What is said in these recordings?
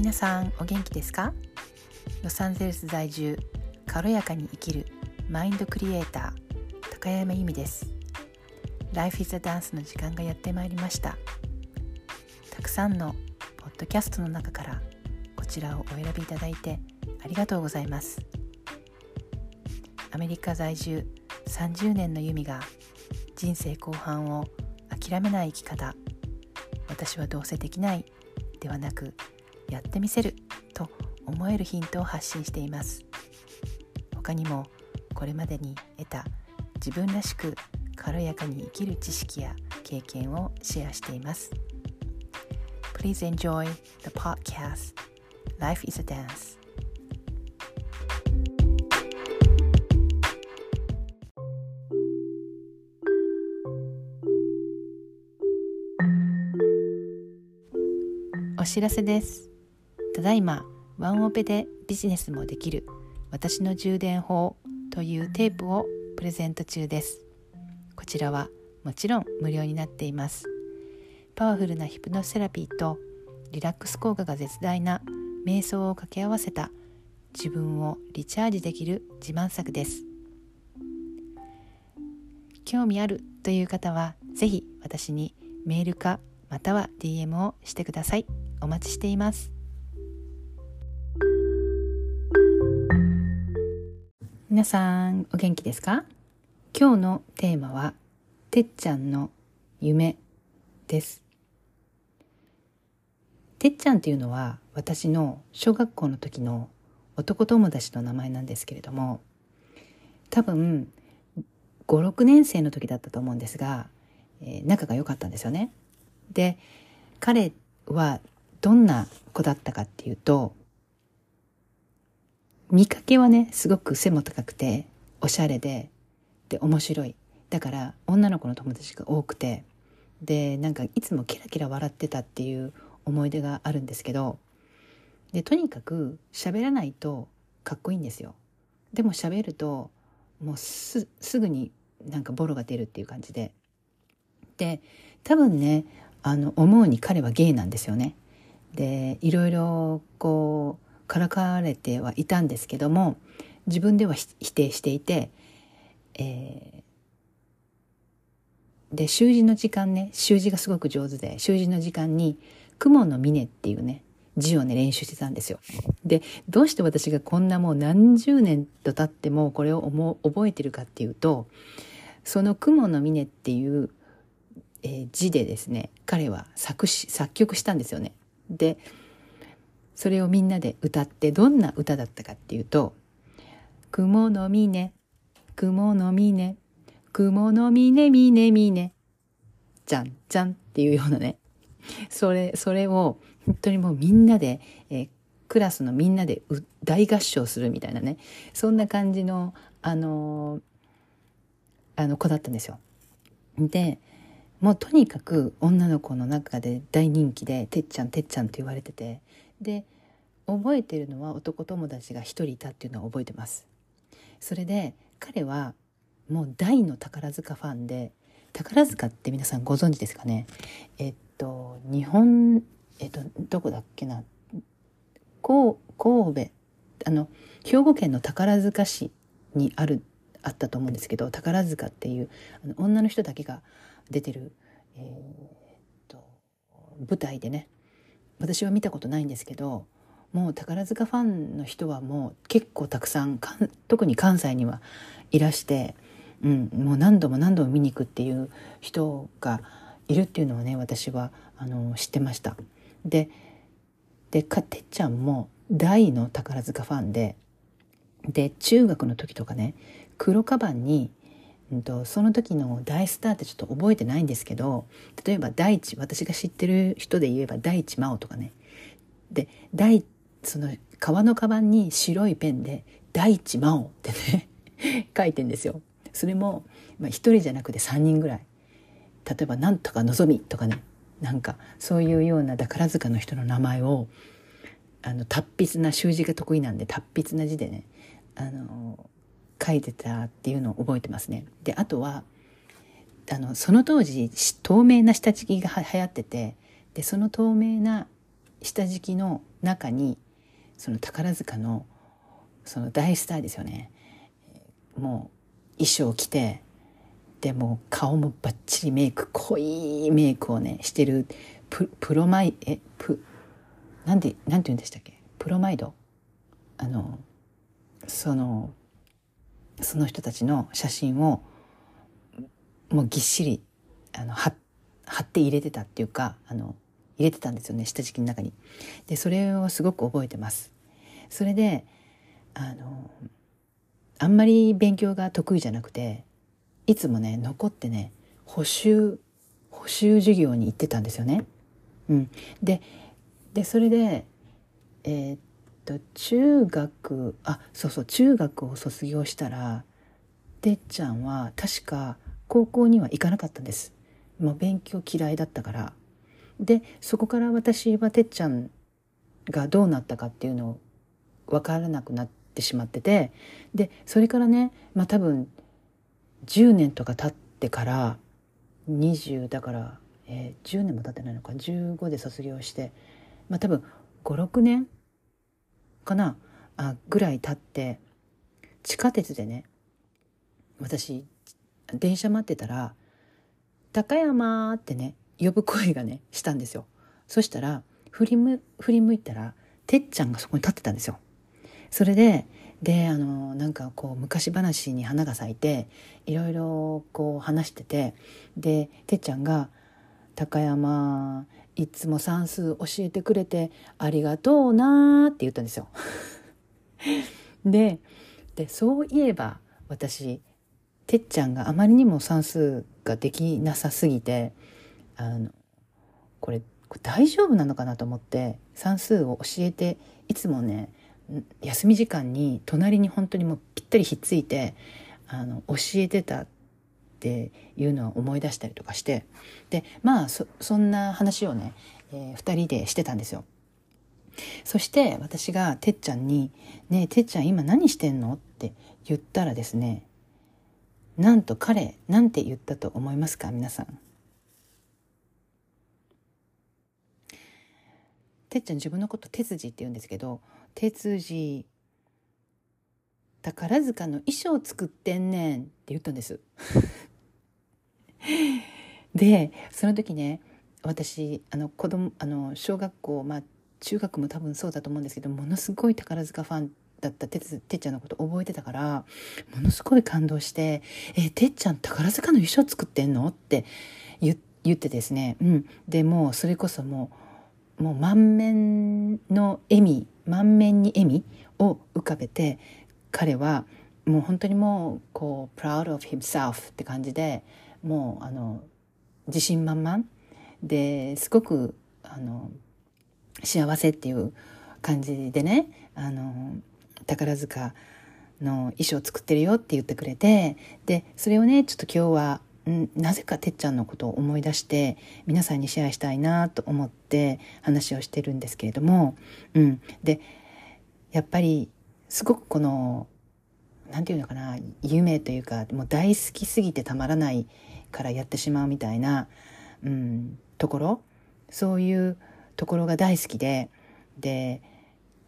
皆さんお元気ですか？ロサンゼルス在住軽やかに生きるマインドクリエイター高山由美です。Life is a Dance の時間がやってまいりました。たくさんのポッドキャストの中からこちらをお選びいただいてありがとうございます。アメリカ在住30年の由美が人生後半を諦めない生き方。私はどうせできないではなくやってみせると思えるヒントを発信しています。他にもこれまでに得た自分らしく軽やかに生きる知識や経験をシェアしています。Please enjoy the podcast. Life is a Dance. お知らせです。ただいまワンオペでビジネスもできる私の充電法というテープをプレゼント中です。こちらはもちろん無料になっています。パワフルなヒプノセラピーとリラックス効果が絶大な瞑想を掛け合わせた自分をリチャージできる自慢作です。興味あるという方は是非私にメールかまたは DM をしてください。お待ちしています。皆さんお元気ですか？今日のテーマはてっちゃんの夢ですてっちゃんっていうのは私の小学校の時の男友達の名前なんですけれども多分56年生の時だったと思うんですが、えー、仲が良かったんですよね。で彼はどんな子だったかっていうと見かけはねすごく背も高くておしゃれでで面白い。だから女の子の友達が多くてでなんかいつもキラキラ笑ってたっていう思い出があるんですけどでとにかく喋らないとかっこいいんですよ。でも喋るともうすぐになんかボロが出るっていう感じで。で多分ねあの思うに彼はゲイなんですよね。でいろいろこうからかれてはいたんですけども自分では否定していて、えー、で習字の時間ね習字がすごく上手で習字の時間に「雲の峰」っていうね字をね練習してたんですよ。でどうして私がこんなもう何十年と経ってもこれを思覚えてるかっていうとその「雲の峰」っていうえー、字でですね彼は作詞作曲したんですよね。でそれをみんなで歌ってどんな歌だったかっていうと「雲の峰雲の峰雲の峰峰峰じゃんじゃん」っていうようなねそれそれを本当にもうみんなで、えー、クラスのみんなで大合唱するみたいなねそんな感じのあのー、あの子だったんですよ。でもうとにかく女の子の中で大人気で「てっちゃんてっちゃん」って言われててで覚えてるのは男友達が一人いたっていうのは覚えてます。それで彼はもう大の宝塚ファンで宝塚って皆さんご存知ですかね？えっと日本えっとどこだっけな？神戸あの兵庫県の宝塚市にあるあったと思うんですけど宝塚っていうあの女の人だけが出てる、えー、っと舞台でね私は見たことないんですけどもう宝塚ファンの人はもう結構たくさん特に関西にはいらして、うん、もう何度も何度も見に行くっていう人がいるっていうのはね私はあの知ってました。ででかてっちゃんも大の宝塚ファンでで中学の時とかね黒カバンにうんと、その時の大スターってちょっと覚えてないんですけど例えば大地私が知ってる人で言えば大地真央とかね。で大その革のカバンに白いペンで「大地真央」ってね 書いてんですよ。それも、まあ、1人じゃなくて3人ぐらい。例えば「なんとかのぞみ」とかね。なんかそういうような宝塚の人の名前をあの達筆な習字が得意なんで達筆な字でね。あの書いてたっていうのを覚えてますね。であとはあのその当時透明な下敷きが流行っててでその透明な下敷きの中にその宝塚のその大スターですよね。もう衣装を着てでも顔もバッチリメイク濃いメイクをねしてるププロマイえプなんでなんて言うんでしたっけ？プロマイド？あのそのその人たちの写真をもうぎっしりあの貼って入れてたっていうかあの入れてたんですよね下敷きの中に。でそれをすごく覚えてます。それであのあんまり勉強が得意じゃなくていつもね残ってね補習補習授業に行ってたんですよね。うん、ででそれでえー、っと中学あそうそう中学を卒業したらてっちゃんは確か高校には行かなかったんです。もう勉強嫌いだったから。でそこから私はてっちゃんがどうなったかっていうのを分からなくなってしまっててでそれからねまあ多分10年とか経ってから20だから、えー、10年も経ってないのか15で卒業してまあ多分56年かな？あぐらい経って地下鉄でね私電車待ってたら「高山」ってね呼ぶ声がねしたんですよ。そしたら振りむ振り向いたらてっちゃんがそこに立ってたんですよ。それでであのなんかこう昔話に花が咲いていろいろこう話しててでてっちゃんが「高山いつも算数教えてくれてありがとうな」って言ったんですよ。ででそういえば私てっちゃんがあまりにも算数ができなさすぎてあのこれこれ大丈夫なのかなと思って算数を教えていつもね休み時間に隣に本当にもうぴったりひっついてあの教えてたっていうのを思い出したりとかしてでまあそんな話をね、えー、2人でしてたんですよ。そして私がてっちゃんに「ねえてっちゃん今何してんの?」って言ったらですねなんと彼なんて言ったと思いますか？皆さん。てっちゃん自分のこと哲司って言うんですけど哲司宝塚の衣装作ってんねんって言ったんです。でその時ね私あの子供あの小学校まあ中学も多分そうだと思うんですけどものすごい宝塚ファンだったててっちゃんのこと覚えてたからものすごい感動して「えてっちゃん宝塚の衣装作ってんの?」って言ってですね、うん、でもうそれこそもうもう満面の笑み満面に笑みを浮かべて彼はもう本当にもうこう proud of himself って感じでもうあの自信満々ですごくあの幸せっていう感じでねあの宝塚の衣装作ってるよって言ってくれてでそれをねちょっと今日はんなぜかてっちゃんのことを思い出して皆さんにシェアしたいなと思って話をしてるんですけれども、うん、でやっぱりすごくこの何て言うのかな夢というかもう大好きすぎてたまらないからやってしまうみたいな、うん、ところそういうところが大好きでで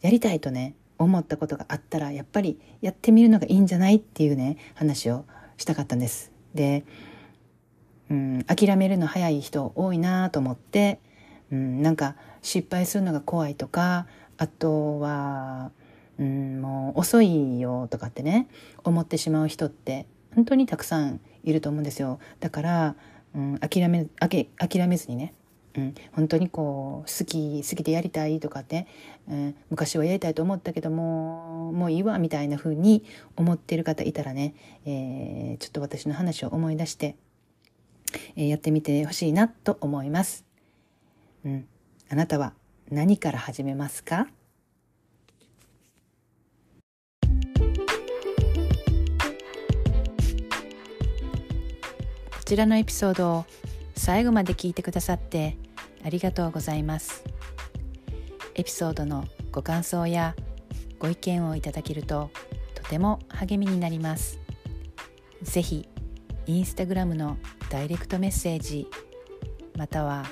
やりたいとね思ったことがあったらやっぱりやってみるのがいいんじゃないっていうね話をしたかったんです。で、うん、諦めるの早い人多いなと思って、うん、なんか失敗するのが怖いとかあとは、うん、もう遅いよとかってね思ってしまう人って本当にたくさんいると思うんですよ。だから、うん、諦め諦めずにねうん、本当にこう好き好きでやりたいとかって、うん、昔はやりたいと思ったけどももういいわみたいな風に思ってる方いたらね、えー、ちょっと私の話を思い出して、えー、やってみてほしいなと思います。うん、あなたは何から始めますか？ちらのエピソードを最後まで聞いてくださってありがとうございます。エピソードのご感想やご意見をいただけるととても励みになります。是非インスタグラムのダイレクトメッセージまたは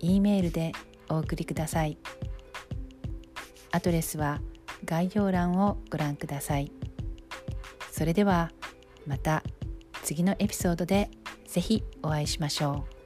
E メールでお送りください。アドレスは概要欄をご覧ください。それではまた次のエピソードでぜひお会いしましょう。